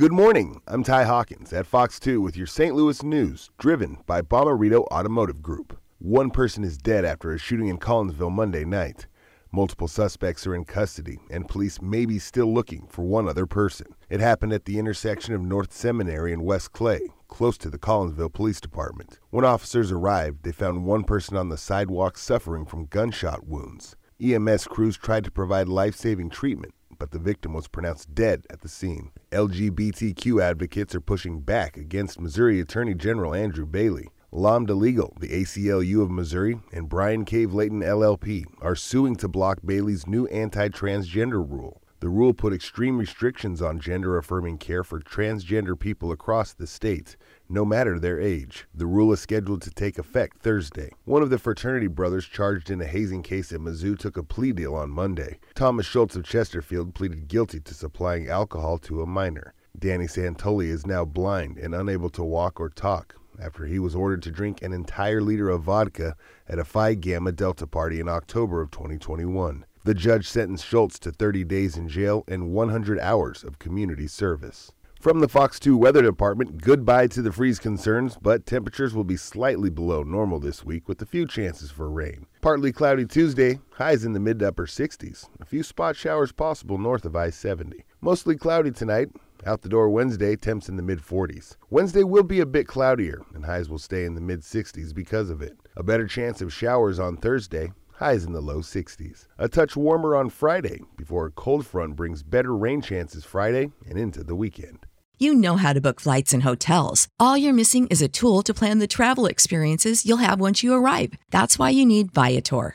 Good morning. I'm Ty Hawkins at Fox 2 with your St. Louis news, driven by Bomarito Automotive Group. One person is dead after a shooting in Collinsville Monday night. Multiple suspects are in custody, and police may be still looking for one other person. It happened at the intersection of North Seminary and West Clay, close to the Collinsville Police Department. When officers arrived, they found one person on the sidewalk suffering from gunshot wounds. EMS crews tried to provide life saving treatment, but the victim was pronounced dead at the scene. LGBTQ advocates are pushing back against Missouri Attorney General Andrew Bailey. Lambda Legal, the ACLU of Missouri, and Bryan Cave Leighton LLP are suing to block Bailey's new anti transgender rule. The rule put extreme restrictions on gender affirming care for transgender people across the state, no matter their age. The rule is scheduled to take effect Thursday. One of the fraternity brothers charged in a hazing case at Mizzou took a plea deal on Monday. Thomas Schultz of Chesterfield pleaded guilty to supplying alcohol to a minor. Danny Santulli is now blind and unable to walk or talk after he was ordered to drink an entire liter of vodka at a Phi Gamma Delta party in October of 2021. The judge sentenced Schultz to 30 days in jail and 100 hours of community service. From the Fox 2 Weather Department, goodbye to the freeze concerns, but temperatures will be slightly below normal this week with a few chances for rain. Partly cloudy Tuesday, highs in the mid to upper 60s. A few spot showers possible north of I 70. Mostly cloudy tonight. Out the door Wednesday, temps in the mid 40s. Wednesday will be a bit cloudier, and highs will stay in the mid 60s because of it. A better chance of showers on Thursday, highs in the low 60s. A touch warmer on Friday before a cold front brings better rain chances Friday and into the weekend. You know how to book flights and hotels. All you're missing is a tool to plan the travel experiences you'll have once you arrive. That's why you need Viator.